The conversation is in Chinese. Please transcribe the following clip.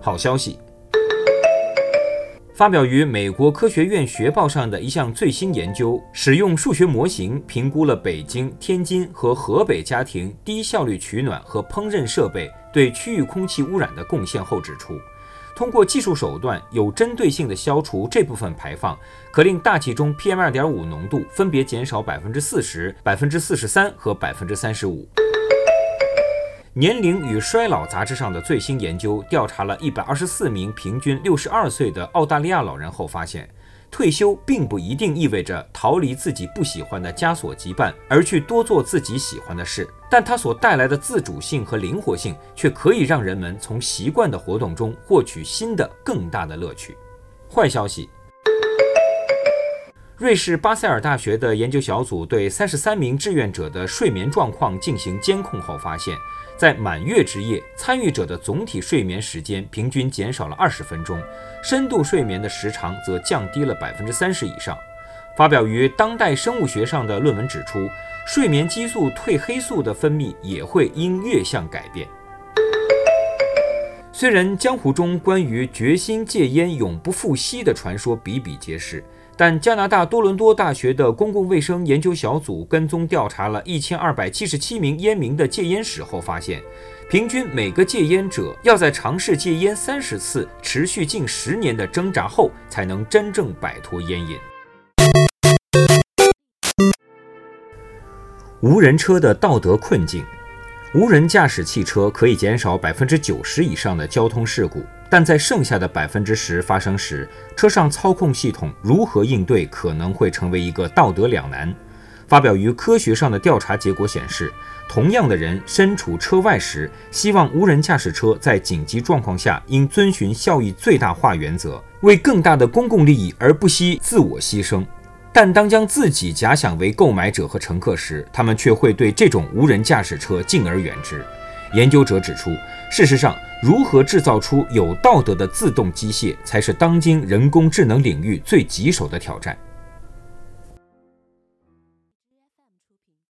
好消息。发表于美国科学院学报上的一项最新研究，使用数学模型评估了北京、天津和河北家庭低效率取暖和烹饪设备对区域空气污染的贡献后指出，通过技术手段有针对性地消除这部分排放，可令大气中 PM2.5 浓度分别减少百分之四十、百分之四十三和百分之三十五。年龄与衰老杂志上的最新研究调查了一百二十四名平均六十二岁的澳大利亚老人后发现，退休并不一定意味着逃离自己不喜欢的枷锁羁绊，而去多做自己喜欢的事。但它所带来的自主性和灵活性，却可以让人们从习惯的活动中获取新的、更大的乐趣。坏消息。瑞士巴塞尔大学的研究小组对三十三名志愿者的睡眠状况进行监控后发现，在满月之夜，参与者的总体睡眠时间平均减少了二十分钟，深度睡眠的时长则降低了百分之三十以上。发表于《当代生物学》上的论文指出，睡眠激素褪黑素的分泌也会因月相改变。虽然江湖中关于决心戒烟永不复吸的传说比比皆是。但加拿大多伦多大学的公共卫生研究小组跟踪调查了一千二百七十七名烟民的戒烟史后发现，平均每个戒烟者要在尝试戒烟三十次、持续近十年的挣扎后，才能真正摆脱烟瘾。无人车的道德困境。无人驾驶汽车可以减少百分之九十以上的交通事故，但在剩下的百分之十发生时，车上操控系统如何应对可能会成为一个道德两难。发表于科学上的调查结果显示，同样的人身处车外时，希望无人驾驶车在紧急状况下应遵循效益最大化原则，为更大的公共利益而不惜自我牺牲。但当将自己假想为购买者和乘客时，他们却会对这种无人驾驶车敬而远之。研究者指出，事实上，如何制造出有道德的自动机械，才是当今人工智能领域最棘手的挑战。